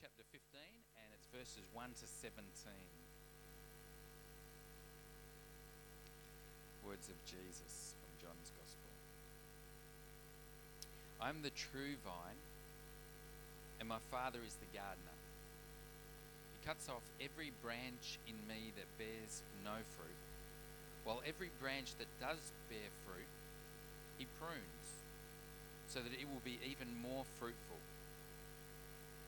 chapter 15, and it's verses 1 to 17. Words of Jesus from John's Gospel. I am the true vine, and my Father is the gardener. He cuts off every branch in me that bears no fruit, while every branch that does bear fruit, he prunes, so that it will be even more fruitful.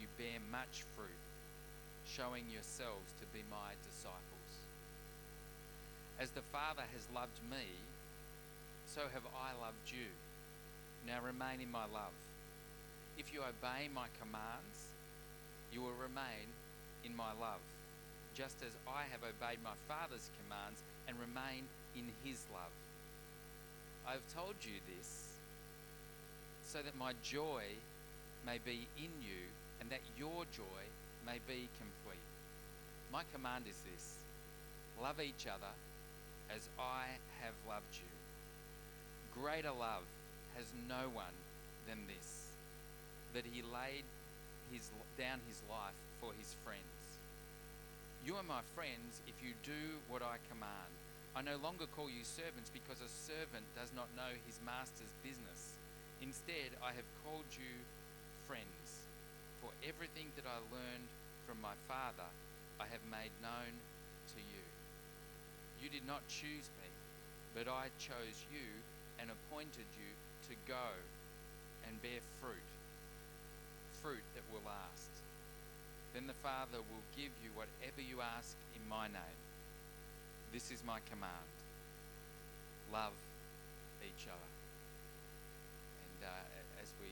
you bear much fruit, showing yourselves to be my disciples. As the Father has loved me, so have I loved you. Now remain in my love. If you obey my commands, you will remain in my love, just as I have obeyed my Father's commands and remain in his love. I have told you this so that my joy may be in you and that your joy may be complete. My command is this love each other as I have loved you. Greater love has no one than this, that he laid his, down his life for his friends. You are my friends if you do what I command. I no longer call you servants because a servant does not know his master's business. Instead, I have called you friends. Everything that I learned from my Father, I have made known to you. You did not choose me, but I chose you and appointed you to go and bear fruit, fruit that will last. Then the Father will give you whatever you ask in my name. This is my command love each other. And uh, as we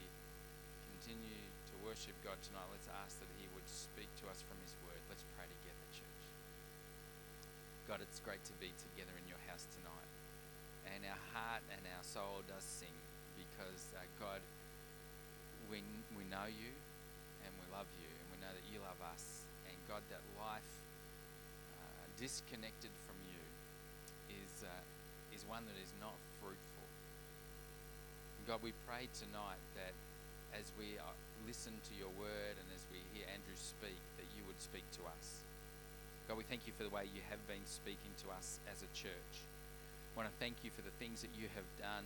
continue to worship God tonight, let's ask that He would speak to us from His Word. Let's pray together, church. God, it's great to be together in your house tonight. And our heart and our soul does sing because, uh, God, we, we know you and we love you and we know that you love us. And God, that life uh, disconnected from you is, uh, is one that is not fruitful. God, we pray tonight that as we uh, listen to your word and as we hear Andrew speak, that you would speak to us. God, we thank you for the way you have been speaking to us as a church. I want to thank you for the things that you have done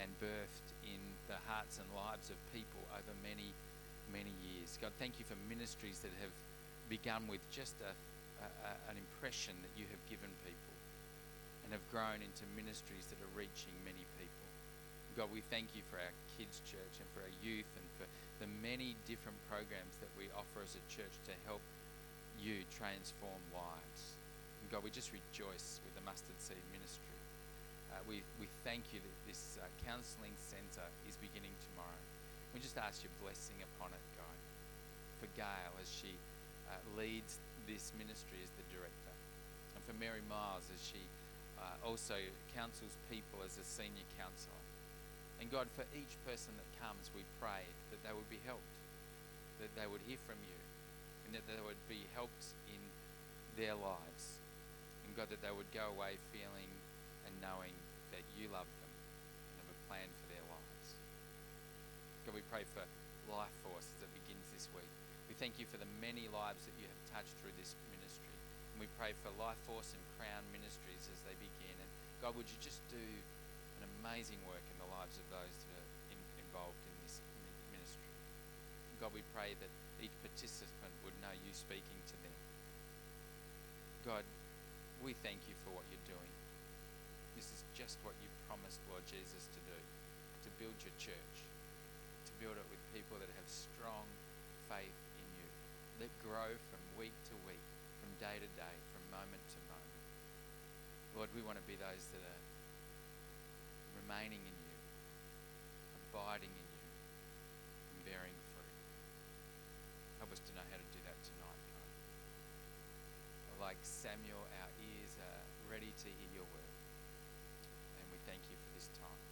and birthed in the hearts and lives of people over many, many years. God, thank you for ministries that have begun with just a, a, an impression that you have given people and have grown into ministries that are reaching many people. God, we thank you for our kids' church and for our youth and the many different programs that we offer as a church to help you transform lives. And God, we just rejoice with the Mustard Seed Ministry. Uh, we, we thank you that this uh, counselling centre is beginning tomorrow. We just ask your blessing upon it, God, for Gail as she uh, leads this ministry as the director, and for Mary Miles as she uh, also counsels people as a senior counsellor. And God, for each person that comes, we pray that they would be helped, that they would hear from you, and that they would be helped in their lives. And God, that they would go away feeling and knowing that you love them and have a plan for their lives. God, we pray for Life Force as it begins this week. We thank you for the many lives that you have touched through this ministry. And we pray for Life Force and Crown Ministries as they begin. And God, would you just do an amazing work lives of those that are in, involved in this ministry. God, we pray that each participant would know you speaking to them. God, we thank you for what you're doing. This is just what you promised, Lord Jesus, to do to build your church, to build it with people that have strong faith in you, that grow from week to week, from day to day, from moment to moment. Lord, we want to be those that are remaining in you, abiding in you, and bearing fruit. Help us to know how to do that tonight, God. Like Samuel, our ears are ready to hear your word. And we thank you for this time.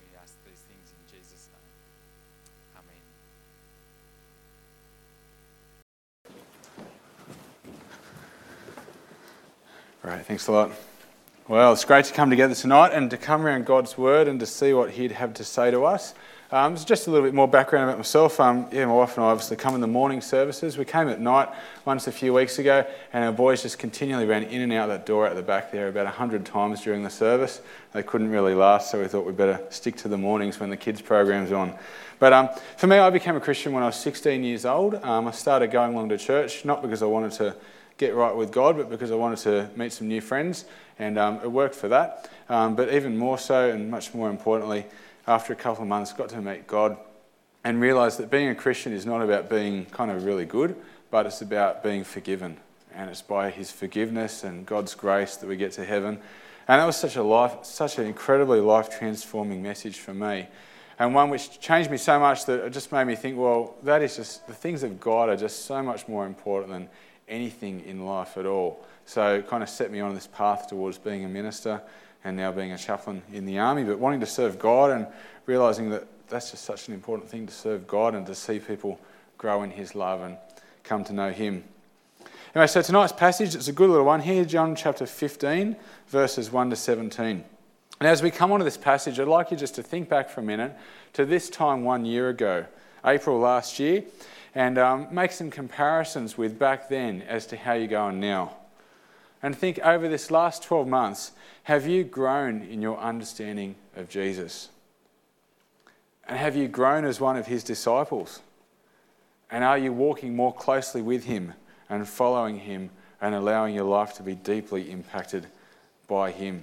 We ask these things in Jesus' name. Amen. Right, thanks a lot. Well, it's great to come together tonight and to come around God's Word and to see what He'd have to say to us. Um, just a little bit more background about myself. Um, yeah, my wife and I obviously come in the morning services. We came at night once a few weeks ago, and our boys just continually ran in and out that door at the back there about 100 times during the service. They couldn't really last, so we thought we'd better stick to the mornings when the kids' program's on. But um, for me, I became a Christian when I was 16 years old. Um, I started going along to church, not because I wanted to get right with God, but because I wanted to meet some new friends, and um, it worked for that. Um, but even more so, and much more importantly, after a couple of months, got to meet God and realised that being a Christian is not about being kind of really good, but it's about being forgiven. And it's by His forgiveness and God's grace that we get to heaven. And that was such a life, such an incredibly life transforming message for me. And one which changed me so much that it just made me think, well, that is just the things of God are just so much more important than anything in life at all. So it kind of set me on this path towards being a minister and now being a chaplain in the army, but wanting to serve God and realizing that that's just such an important thing to serve God and to see people grow in His love and come to know Him. Anyway, so tonight's passage, it's a good little one here, John chapter 15, verses 1 to 17. And as we come onto this passage, I'd like you just to think back for a minute to this time one year ago, April last year, and um, make some comparisons with back then as to how you're going now. And think over this last 12 months, have you grown in your understanding of Jesus? And have you grown as one of his disciples? And are you walking more closely with him and following him and allowing your life to be deeply impacted by him?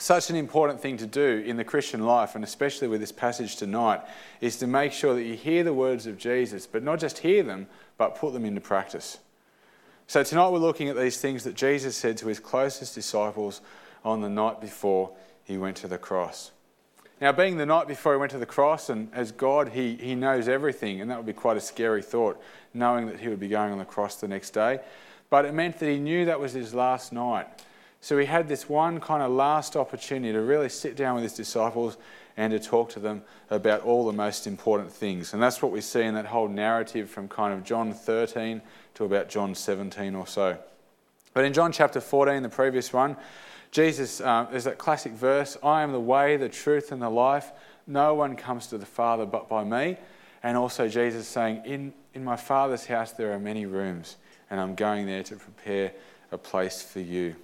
Such an important thing to do in the Christian life, and especially with this passage tonight, is to make sure that you hear the words of Jesus, but not just hear them, but put them into practice. So tonight we're looking at these things that Jesus said to his closest disciples on the night before he went to the cross. Now, being the night before he went to the cross, and as God, he, he knows everything, and that would be quite a scary thought, knowing that he would be going on the cross the next day. But it meant that he knew that was his last night. So he had this one kind of last opportunity to really sit down with his disciples and to talk to them about all the most important things. And that's what we see in that whole narrative from kind of John 13 to about John 17 or so. But in John chapter 14, the previous one, Jesus, um, there's that classic verse I am the way, the truth, and the life. No one comes to the Father but by me. And also, Jesus saying, in, in my Father's house there are many rooms, and I'm going there to prepare a place for you.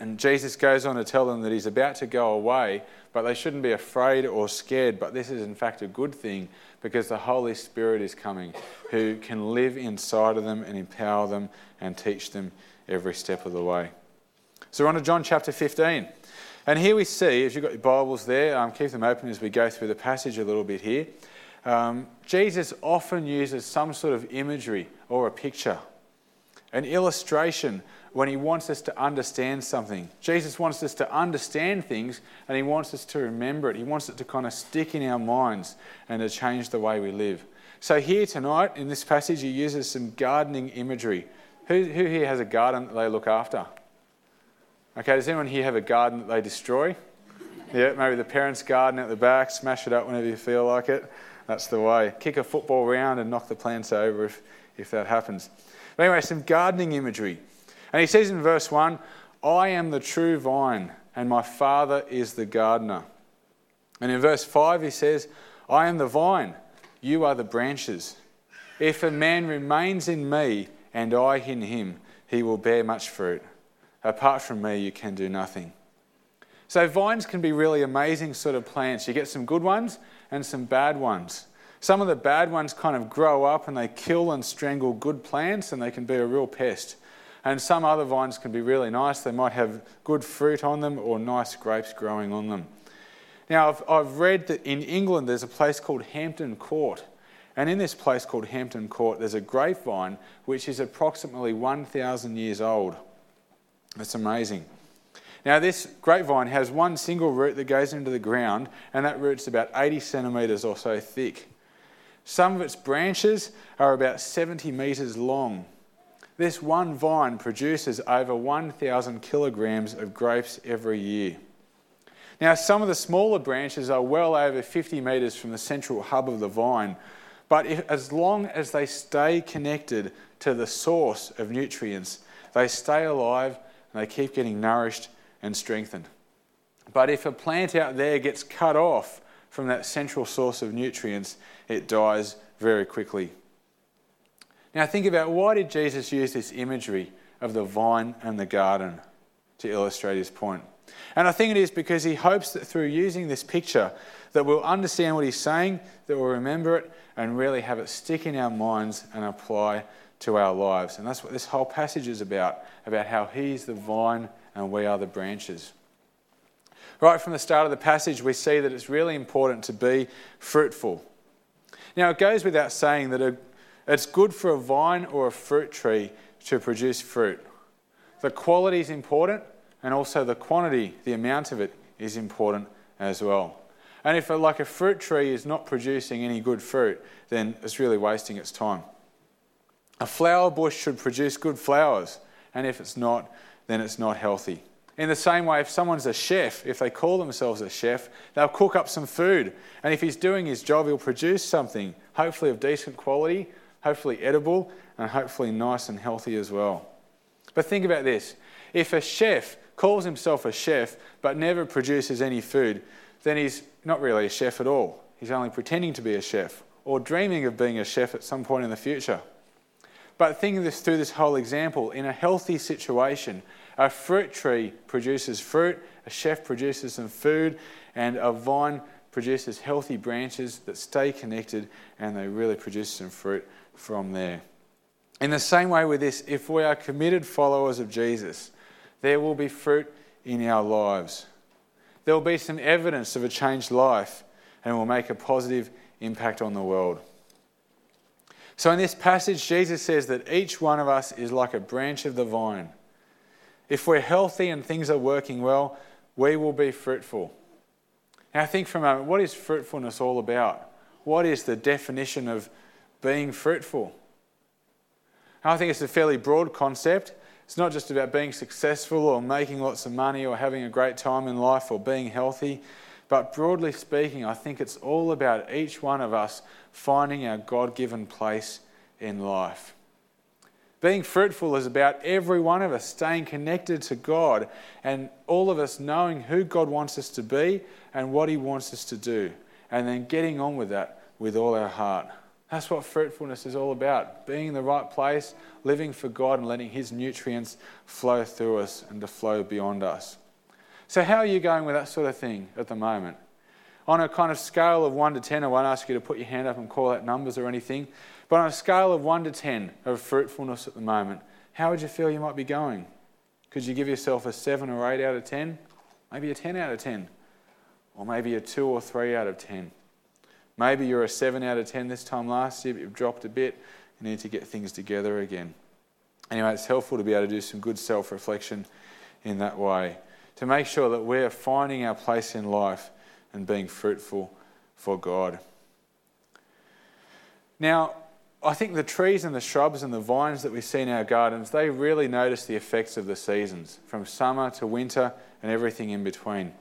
And Jesus goes on to tell them that he's about to go away, but they shouldn't be afraid or scared. But this is, in fact, a good thing because the Holy Spirit is coming who can live inside of them and empower them and teach them every step of the way. So we're on to John chapter 15. And here we see, if you've got your Bibles there, um, keep them open as we go through the passage a little bit here. Um, Jesus often uses some sort of imagery or a picture, an illustration when he wants us to understand something. Jesus wants us to understand things and he wants us to remember it. He wants it to kind of stick in our minds and to change the way we live. So, here tonight in this passage, he uses some gardening imagery. Who, who here has a garden that they look after? Okay, does anyone here have a garden that they destroy? Yeah, maybe the parents' garden at the back, smash it up whenever you feel like it. That's the way. Kick a football round and knock the plants over if, if that happens. But anyway, some gardening imagery. And he says in verse 1 I am the true vine, and my Father is the gardener. And in verse 5, he says, I am the vine, you are the branches. If a man remains in me and I in him, he will bear much fruit. Apart from me, you can do nothing. So, vines can be really amazing sort of plants. You get some good ones and some bad ones. Some of the bad ones kind of grow up and they kill and strangle good plants and they can be a real pest. And some other vines can be really nice. They might have good fruit on them or nice grapes growing on them. Now, I've, I've read that in England there's a place called Hampton Court. And in this place called Hampton Court, there's a grapevine which is approximately 1,000 years old. That's amazing. Now, this grapevine has one single root that goes into the ground, and that root's about 80 centimetres or so thick. Some of its branches are about 70 metres long. This one vine produces over 1,000 kilograms of grapes every year. Now, some of the smaller branches are well over 50 metres from the central hub of the vine, but if, as long as they stay connected to the source of nutrients, they stay alive and they keep getting nourished and strengthened. But if a plant out there gets cut off from that central source of nutrients, it dies very quickly. Now, think about why did Jesus use this imagery of the vine and the garden to illustrate his point? And I think it is because he hopes that through using this picture that we'll understand what he's saying, that we'll remember it and really have it stick in our minds and apply to our lives. And that's what this whole passage is about, about how he's the vine and we are the branches. Right from the start of the passage, we see that it's really important to be fruitful. Now, it goes without saying that it's good for a vine or a fruit tree to produce fruit. The quality is important, and also the quantity, the amount of it, is important as well. And if, a, like a fruit tree is not producing any good fruit, then it's really wasting its time. A flower bush should produce good flowers, and if it's not, then it's not healthy. In the same way, if someone's a chef, if they call themselves a chef, they'll cook up some food. And if he's doing his job, he'll produce something, hopefully of decent quality, hopefully edible, and hopefully nice and healthy as well. But think about this if a chef calls himself a chef but never produces any food, then he's not really a chef at all. He's only pretending to be a chef or dreaming of being a chef at some point in the future. But thinking this through this whole example, in a healthy situation, a fruit tree produces fruit, a chef produces some food, and a vine produces healthy branches that stay connected and they really produce some fruit from there. In the same way with this, if we are committed followers of Jesus, there will be fruit in our lives. There will be some evidence of a changed life and will make a positive impact on the world. So, in this passage, Jesus says that each one of us is like a branch of the vine. If we're healthy and things are working well, we will be fruitful. Now, think for a moment what is fruitfulness all about? What is the definition of being fruitful? I think it's a fairly broad concept. It's not just about being successful or making lots of money or having a great time in life or being healthy. But broadly speaking, I think it's all about each one of us finding our God given place in life. Being fruitful is about every one of us staying connected to God and all of us knowing who God wants us to be and what He wants us to do, and then getting on with that with all our heart. That's what fruitfulness is all about being in the right place, living for God, and letting His nutrients flow through us and to flow beyond us. So, how are you going with that sort of thing at the moment? On a kind of scale of 1 to 10, I won't ask you to put your hand up and call out numbers or anything, but on a scale of 1 to 10 of fruitfulness at the moment, how would you feel you might be going? Could you give yourself a 7 or 8 out of 10? Maybe a 10 out of 10? Or maybe a 2 or 3 out of 10? Maybe you're a 7 out of 10 this time last year, but you've dropped a bit. You need to get things together again. Anyway, it's helpful to be able to do some good self reflection in that way to make sure that we're finding our place in life and being fruitful for God. Now, I think the trees and the shrubs and the vines that we see in our gardens, they really notice the effects of the seasons, from summer to winter and everything in between.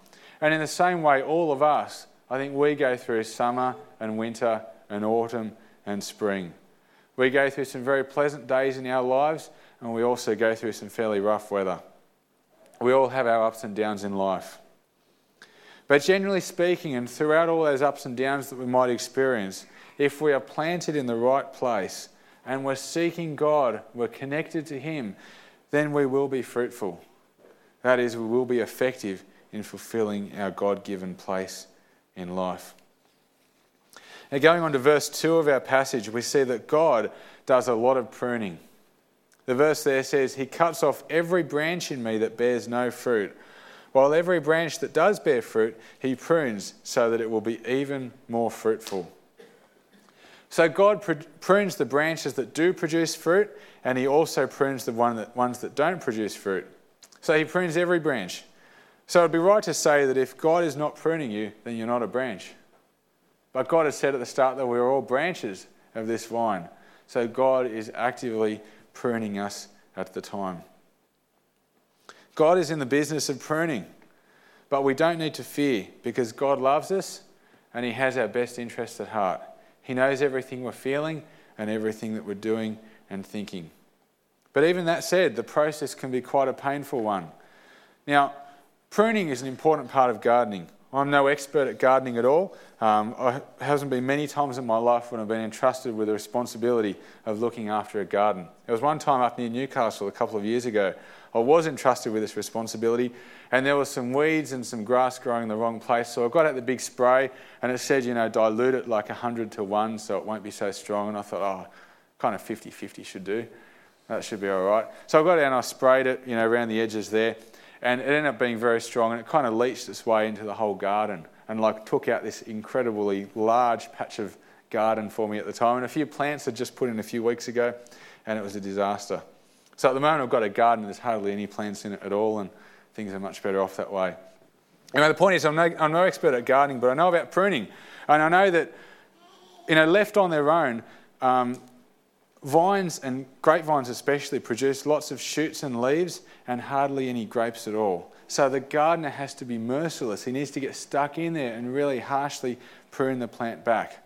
And in the same way, all of us, I think we go through summer and winter and autumn and spring. We go through some very pleasant days in our lives, and we also go through some fairly rough weather. We all have our ups and downs in life. But generally speaking, and throughout all those ups and downs that we might experience, if we are planted in the right place and we're seeking God, we're connected to Him, then we will be fruitful. That is, we will be effective in fulfilling our God given place in life. Now, going on to verse 2 of our passage, we see that God does a lot of pruning. The verse there says, He cuts off every branch in me that bears no fruit, while every branch that does bear fruit, He prunes so that it will be even more fruitful. So God prunes the branches that do produce fruit, and He also prunes the one that, ones that don't produce fruit. So He prunes every branch. So it'd be right to say that if God is not pruning you, then you're not a branch. But God has said at the start that we're all branches of this vine. So God is actively pruning us at the time. God is in the business of pruning, but we don't need to fear because God loves us and He has our best interests at heart. He knows everything we're feeling and everything that we're doing and thinking. But even that said, the process can be quite a painful one. Now, pruning is an important part of gardening. I'm no expert at gardening at all. Um, it hasn't been many times in my life when I've been entrusted with the responsibility of looking after a garden. There was one time up near Newcastle a couple of years ago. I was entrusted with this responsibility, and there was some weeds and some grass growing in the wrong place. So I got out the big spray, and it said, you know, dilute it like 100 to 1 so it won't be so strong. And I thought, oh, kind of 50 50 should do. That should be all right. So I got out and I sprayed it, you know, around the edges there, and it ended up being very strong, and it kind of leached its way into the whole garden and like took out this incredibly large patch of garden for me at the time. And a few plants had just put in a few weeks ago, and it was a disaster. So at the moment, I've got a garden, there's hardly any plants in it at all, and things are much better off that way. Anyway, the point is, I'm no, I'm no expert at gardening, but I know about pruning. And I know that, you know, left on their own, um, vines and grapevines especially produce lots of shoots and leaves and hardly any grapes at all. So the gardener has to be merciless. He needs to get stuck in there and really harshly prune the plant back.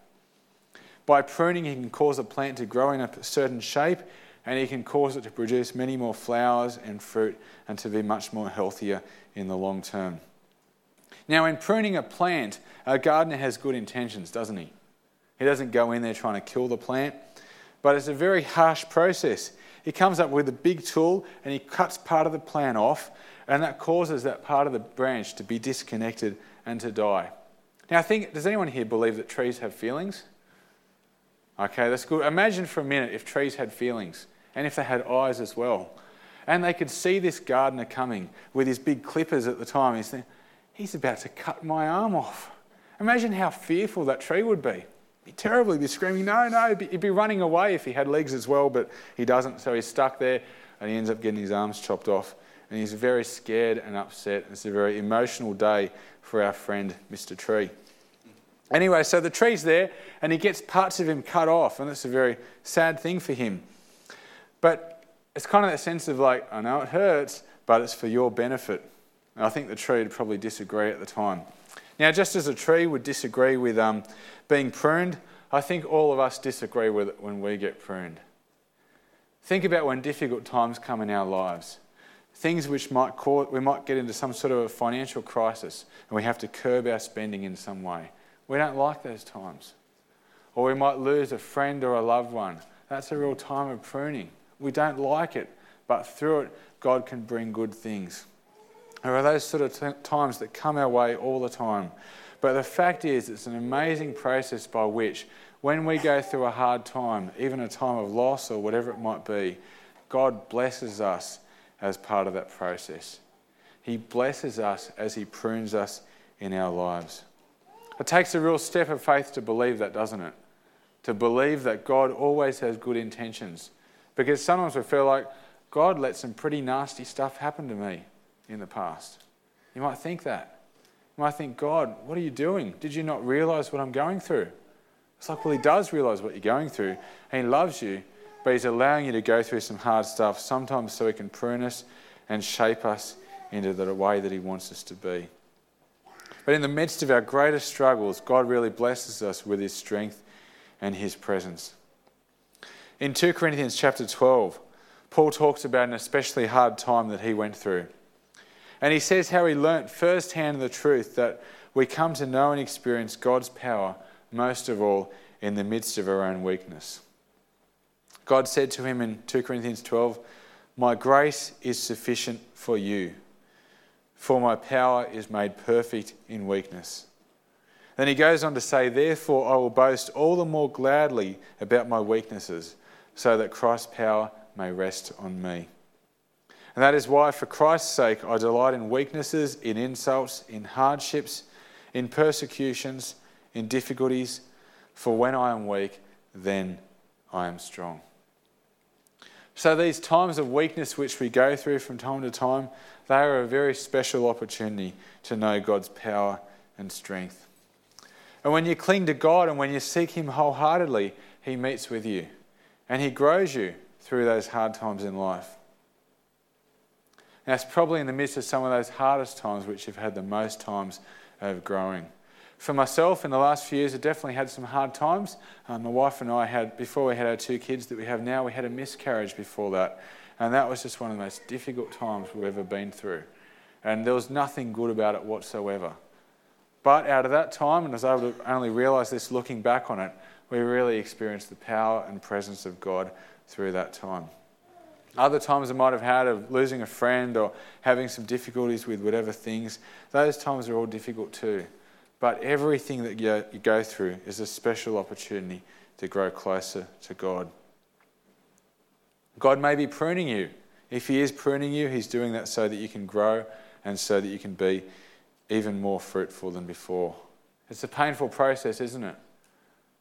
By pruning, he can cause a plant to grow in a certain shape and he can cause it to produce many more flowers and fruit and to be much more healthier in the long term. Now, in pruning a plant, a gardener has good intentions, doesn't he? He doesn't go in there trying to kill the plant, but it's a very harsh process. He comes up with a big tool and he cuts part of the plant off, and that causes that part of the branch to be disconnected and to die. Now, I think, does anyone here believe that trees have feelings? Okay, that's good. Imagine for a minute if trees had feelings and if they had eyes as well. And they could see this gardener coming with his big clippers at the time. He's thinking, he's about to cut my arm off. Imagine how fearful that tree would be. He'd be terribly be screaming, no, no. He'd be running away if he had legs as well, but he doesn't. So he's stuck there and he ends up getting his arms chopped off. And he's very scared and upset. It's a very emotional day for our friend, Mr. Tree. Anyway, so the tree's there and he gets parts of him cut off, and that's a very sad thing for him. But it's kind of that sense of like, I know it hurts, but it's for your benefit. And I think the tree would probably disagree at the time. Now, just as a tree would disagree with um, being pruned, I think all of us disagree with it when we get pruned. Think about when difficult times come in our lives. Things which might cause, we might get into some sort of a financial crisis and we have to curb our spending in some way. We don't like those times. Or we might lose a friend or a loved one. That's a real time of pruning. We don't like it, but through it, God can bring good things. There are those sort of t- times that come our way all the time. But the fact is, it's an amazing process by which, when we go through a hard time, even a time of loss or whatever it might be, God blesses us as part of that process. He blesses us as He prunes us in our lives. It takes a real step of faith to believe that, doesn't it? To believe that God always has good intentions because sometimes we feel like God let some pretty nasty stuff happen to me in the past. You might think that. You might think, God, what are you doing? Did you not realize what I'm going through? It's like, well, He does realize what you're going through, He loves you, but He's allowing you to go through some hard stuff, sometimes so He can prune us and shape us into the way that He wants us to be. But in the midst of our greatest struggles, God really blesses us with His strength and His presence. In 2 Corinthians chapter 12, Paul talks about an especially hard time that he went through. And he says how he learnt firsthand the truth that we come to know and experience God's power most of all in the midst of our own weakness. God said to him in 2 Corinthians 12, My grace is sufficient for you, for my power is made perfect in weakness. Then he goes on to say, Therefore I will boast all the more gladly about my weaknesses, so that Christ's power may rest on me. And that is why, for Christ's sake, I delight in weaknesses, in insults, in hardships, in persecutions, in difficulties, for when I am weak, then I am strong. So, these times of weakness which we go through from time to time, they are a very special opportunity to know God's power and strength. And when you cling to God and when you seek Him wholeheartedly, He meets with you and He grows you through those hard times in life. Now, it's probably in the midst of some of those hardest times which you've had the most times of growing. For myself, in the last few years, I definitely had some hard times. Um, my wife and I had, before we had our two kids that we have now, we had a miscarriage before that. And that was just one of the most difficult times we've ever been through. And there was nothing good about it whatsoever. But out of that time, and I was able to only realize this looking back on it, we really experienced the power and presence of God through that time. Other times I might have had of losing a friend or having some difficulties with whatever things, those times are all difficult too. But everything that you go through is a special opportunity to grow closer to God. God may be pruning you. If He is pruning you, He's doing that so that you can grow and so that you can be even more fruitful than before. It's a painful process, isn't it?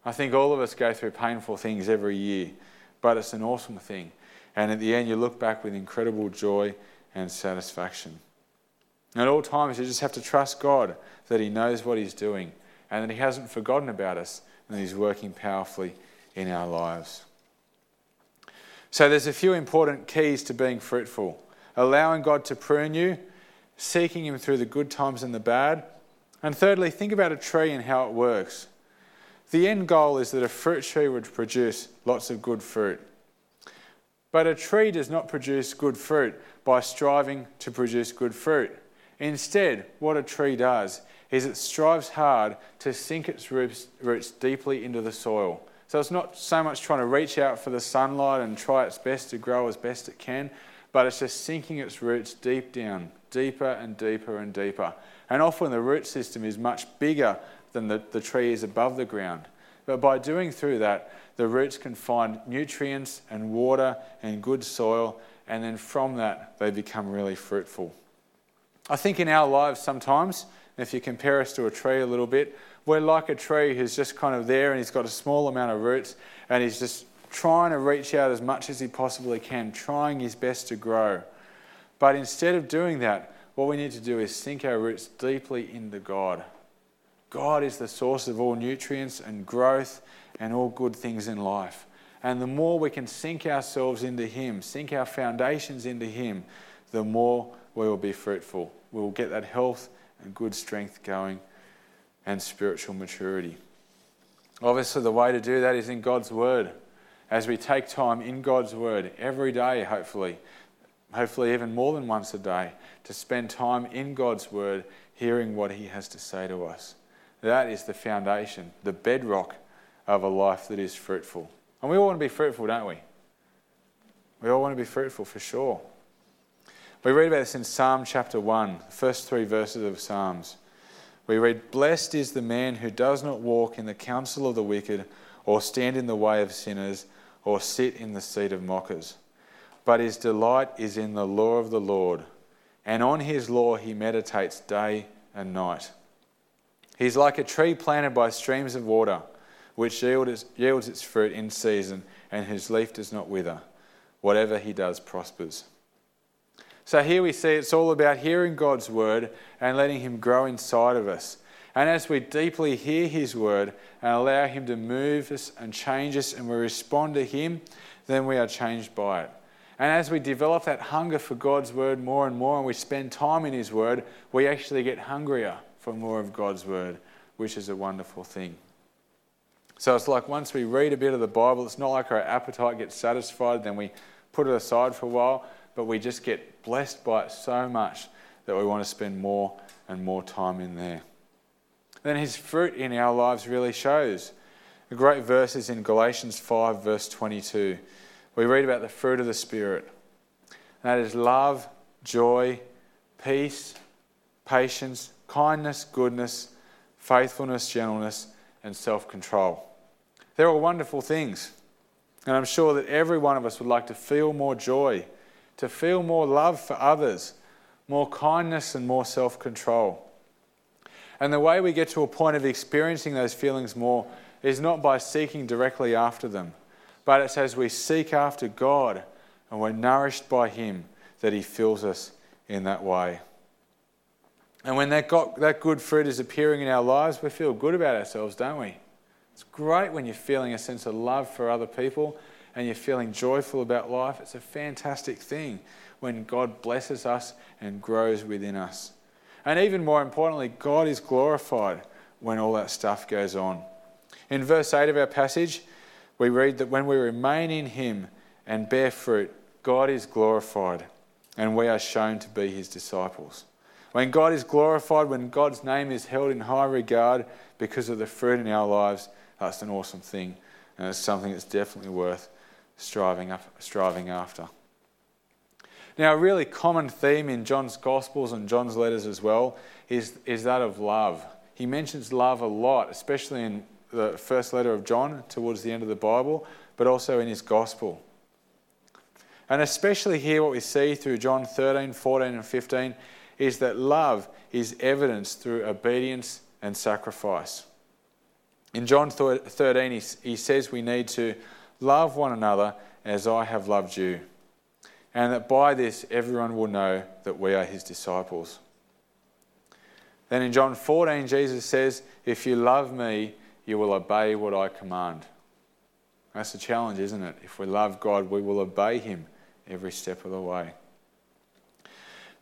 I think all of us go through painful things every year, but it's an awesome thing. And at the end, you look back with incredible joy and satisfaction. At all times, you just have to trust God that He knows what He's doing and that He hasn't forgotten about us and that He's working powerfully in our lives. So, there's a few important keys to being fruitful allowing God to prune you, seeking Him through the good times and the bad, and thirdly, think about a tree and how it works. The end goal is that a fruit tree would produce lots of good fruit. But a tree does not produce good fruit by striving to produce good fruit. Instead, what a tree does is it strives hard to sink its roots, roots, deeply into the soil. So it's not so much trying to reach out for the sunlight and try its best to grow as best it can, but it's just sinking its roots deep down, deeper and deeper and deeper. And often the root system is much bigger than the, the tree is above the ground. But by doing through that, the roots can find nutrients and water and good soil, and then from that, they become really fruitful. I think in our lives sometimes, if you compare us to a tree a little bit, we're like a tree who's just kind of there and he's got a small amount of roots and he's just trying to reach out as much as he possibly can, trying his best to grow. But instead of doing that, what we need to do is sink our roots deeply into God. God is the source of all nutrients and growth and all good things in life. And the more we can sink ourselves into Him, sink our foundations into Him, the more we will be fruitful. We will get that health and good strength going and spiritual maturity. Obviously, the way to do that is in God's Word. As we take time in God's Word every day, hopefully, hopefully even more than once a day, to spend time in God's Word, hearing what He has to say to us. That is the foundation, the bedrock of a life that is fruitful. And we all want to be fruitful, don't we? We all want to be fruitful for sure. We read about this in Psalm chapter 1, the first three verses of Psalms. We read, Blessed is the man who does not walk in the counsel of the wicked, or stand in the way of sinners, or sit in the seat of mockers. But his delight is in the law of the Lord, and on his law he meditates day and night. He's like a tree planted by streams of water which yields its fruit in season, and whose leaf does not wither. Whatever he does prospers. So here we see it's all about hearing God's word and letting him grow inside of us. And as we deeply hear his word and allow him to move us and change us, and we respond to him, then we are changed by it. And as we develop that hunger for God's word more and more, and we spend time in his word, we actually get hungrier for more of God's word, which is a wonderful thing. So it's like once we read a bit of the Bible, it's not like our appetite gets satisfied, then we put it aside for a while, but we just get blessed by it so much that we want to spend more and more time in there. Then his fruit in our lives really shows. A great verse is in Galatians 5, verse 22. We read about the fruit of the Spirit. That is love, joy, peace, patience, kindness, goodness, faithfulness, gentleness, and self control. They're all wonderful things. And I'm sure that every one of us would like to feel more joy, to feel more love for others, more kindness, and more self control. And the way we get to a point of experiencing those feelings more is not by seeking directly after them, but it's as we seek after God and we're nourished by Him that He fills us in that way. And when that, got, that good fruit is appearing in our lives, we feel good about ourselves, don't we? It's great when you're feeling a sense of love for other people and you're feeling joyful about life. It's a fantastic thing when God blesses us and grows within us. And even more importantly, God is glorified when all that stuff goes on. In verse 8 of our passage, we read that when we remain in Him and bear fruit, God is glorified and we are shown to be His disciples. When God is glorified, when God's name is held in high regard because of the fruit in our lives, that's an awesome thing. And it's something that's definitely worth striving, up, striving after. Now, a really common theme in John's Gospels and John's letters as well is, is that of love. He mentions love a lot, especially in the first letter of John towards the end of the Bible, but also in his Gospel. And especially here, what we see through John 13, 14, and 15 is that love is evidenced through obedience and sacrifice. In John 13, he, says we need to love one another as I have loved you, and that by this everyone will know that we are his disciples. Then in John 14, Jesus says, If you love me, you will obey what I command. That's the challenge, isn't it? If we love God, we will obey him every step of the way.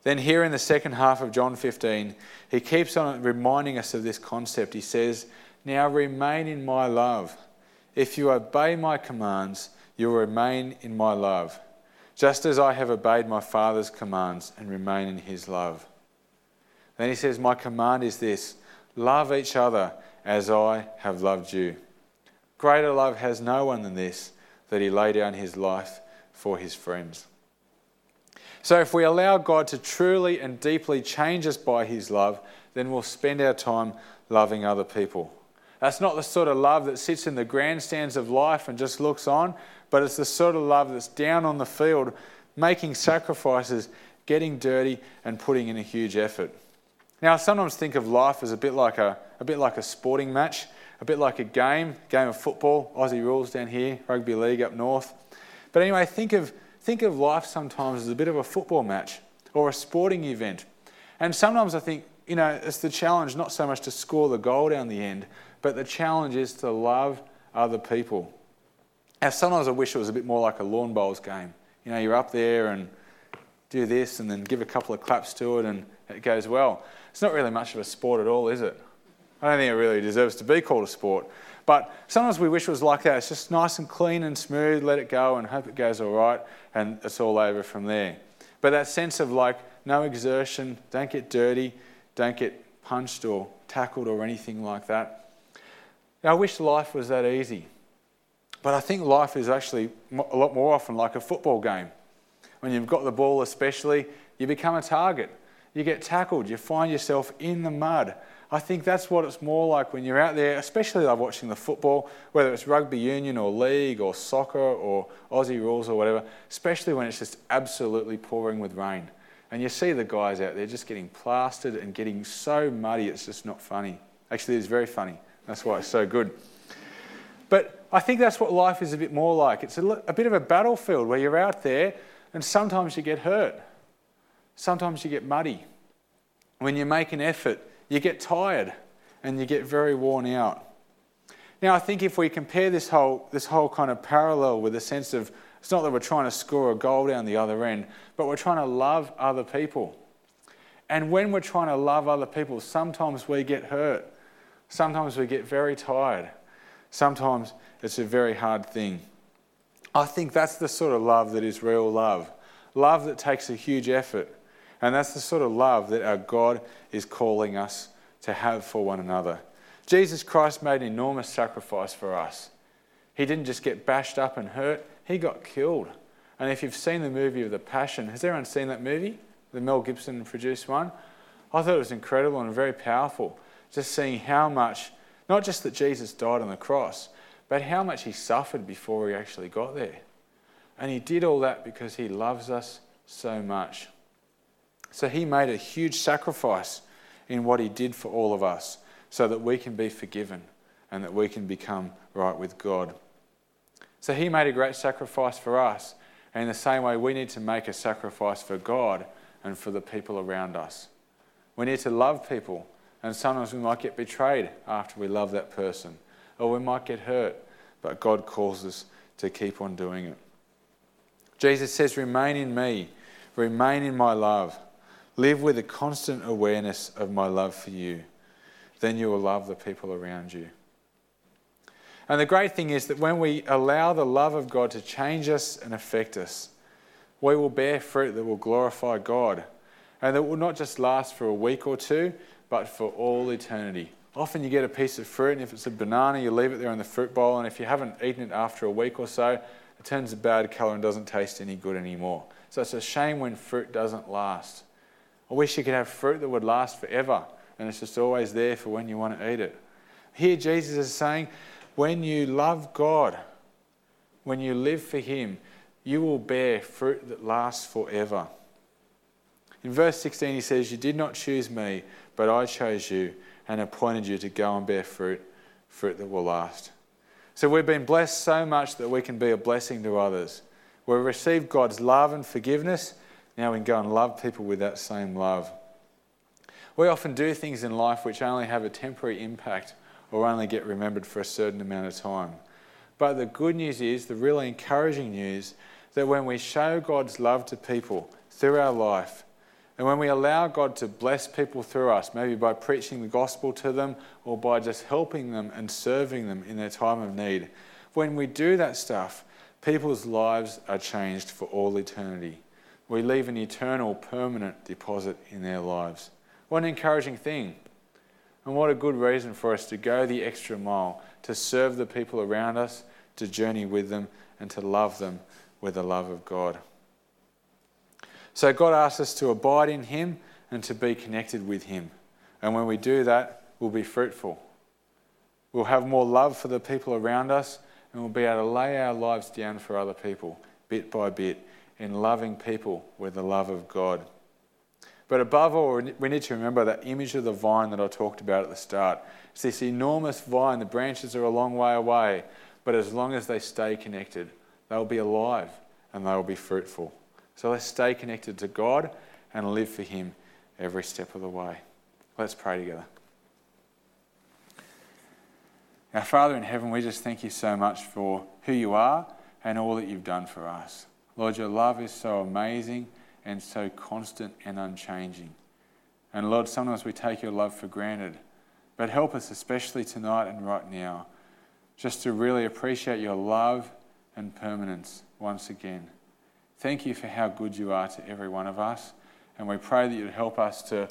Then, here in the second half of John 15, he keeps on reminding us of this concept. He says, Now remain in my love. If you obey my commands, you will remain in my love, just as I have obeyed my Father's commands and remain in his love. Then he says, My command is this love each other as I have loved you. Greater love has no one than this, that he lay down his life for his friends. So, if we allow God to truly and deeply change us by His love, then we'll spend our time loving other people. That's not the sort of love that sits in the grandstands of life and just looks on, but it's the sort of love that's down on the field, making sacrifices, getting dirty, and putting in a huge effort. Now, I sometimes think of life as a bit like a, a bit like a sporting match, a bit like a game, game of football, Aussie rules down here, rugby league up north. But anyway, think of think of life sometimes as a bit of a football match or a sporting event. And sometimes I think, you know, it's the challenge not so much to score the goal down the end, but the challenge is to love other people. Now, sometimes I wish it was a bit more like a lawn bowls game. You know, you're up there and do this and then give a couple of claps to it and it goes well. It's not really much of a sport at all, is it? I don't think it really deserves to be called a sport. But sometimes we wish it was like that. It's just nice and clean and smooth, let it go and hope it goes all right, and it's all over from there. But that sense of like no exertion, don't get dirty, don't get punched or tackled or anything like that. I wish life was that easy. But I think life is actually a lot more often like a football game. When you've got the ball, especially, you become a target. You get tackled, you find yourself in the mud. I think that's what it's more like when you're out there, especially like watching the football, whether it's rugby union or league or soccer or Aussie rules or whatever, especially when it's just absolutely pouring with rain. And you see the guys out there just getting plastered and getting so muddy, it's just not funny. Actually, it's very funny. That's why it's so good. But I think that's what life is a bit more like. It's a, a bit of a battlefield where you're out there and sometimes you get hurt, sometimes you get muddy. When you make an effort, you get tired and you get very worn out. Now, I think if we compare this whole, this whole kind of parallel with a sense of it's not that we're trying to score a goal down the other end, but we're trying to love other people. And when we're trying to love other people, sometimes we get hurt. Sometimes we get very tired. Sometimes it's a very hard thing. I think that's the sort of love that is real love. Love that takes a huge effort. And that's the sort of love that our God is calling us to have for one another. Jesus Christ made an enormous sacrifice for us. He didn't just get bashed up and hurt, he got killed. And if you've seen the movie of The Passion, has everyone seen that movie? The Mel Gibson produced one? I thought it was incredible and very powerful. Just seeing how much, not just that Jesus died on the cross, but how much he suffered before he actually got there. And he did all that because he loves us so much. So he made a huge sacrifice in what he did for all of us so that we can be forgiven and that we can become right with God. So he made a great sacrifice for us. And in the same way, we need to make a sacrifice for God and for the people around us. We need to love people. And sometimes we might get betrayed after we love that person, or we might get hurt. But God calls us to keep on doing it. Jesus says, Remain in me, remain in my love. Live with a constant awareness of my love for you. Then you will love the people around you. And the great thing is that when we allow the love of God to change us and affect us, we will bear fruit that will glorify God and that will not just last for a week or two, but for all eternity. Often you get a piece of fruit, and if it's a banana, you leave it there in the fruit bowl, and if you haven't eaten it after a week or so, it turns a bad colour and doesn't taste any good anymore. So it's a shame when fruit doesn't last. I wish you could have fruit that would last forever and it's just always there for when you want to eat it. Here, Jesus is saying, when you love God, when you live for Him, you will bear fruit that lasts forever. In verse 16, he says, You did not choose me, but I chose you and appointed you to go and bear fruit, fruit that will last. So we've been blessed so much that we can be a blessing to others. We've received God's love and forgiveness. Now we can go and love people with that same love. We often do things in life which only have a temporary impact or only get remembered for a certain amount of time. But the good news is, the really encouraging news, that when we show God's love to people through our life, and when we allow God to bless people through us, maybe by preaching the gospel to them or by just helping them and serving them in their time of need, when we do that stuff, people's lives are changed for all eternity. We leave an eternal, permanent deposit in their lives. What an encouraging thing. And what a good reason for us to go the extra mile, to serve the people around us, to journey with them, and to love them with the love of God. So God asks us to abide in Him and to be connected with Him. And when we do that, we'll be fruitful. We'll have more love for the people around us and we'll be able to lay our lives down for other people, bit by bit, in loving people with the love of God. But above all, we need to remember that image of the vine that I talked about at the start. It's this enormous vine, the branches are a long way away, but as long as they stay connected, they'll be alive and they'll be fruitful. So let's stay connected to God and live for Him every step of the way. Let's pray together. Our Father in heaven, we just thank you so much for who you are and all that you've done for us. Lord, your love is so amazing and so constant and unchanging. And Lord, sometimes we take your love for granted. But help us, especially tonight and right now, just to really appreciate your love and permanence once again. Thank you for how good you are to every one of us. And we pray that you'd help us to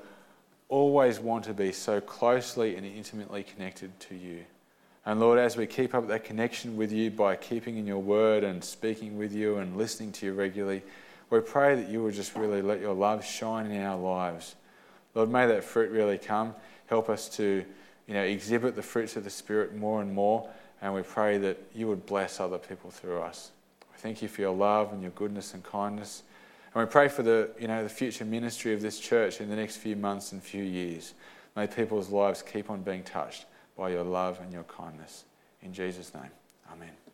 always want to be so closely and intimately connected to you. And Lord, as we keep up that connection with you by keeping in your word and speaking with you and listening to you regularly, we pray that you will just really let your love shine in our lives. Lord, may that fruit really come. Help us to you know, exhibit the fruits of the Spirit more and more. And we pray that you would bless other people through us. We thank you for your love and your goodness and kindness. And we pray for the, you know, the future ministry of this church in the next few months and few years. May people's lives keep on being touched by your love and your kindness. In Jesus' name, amen.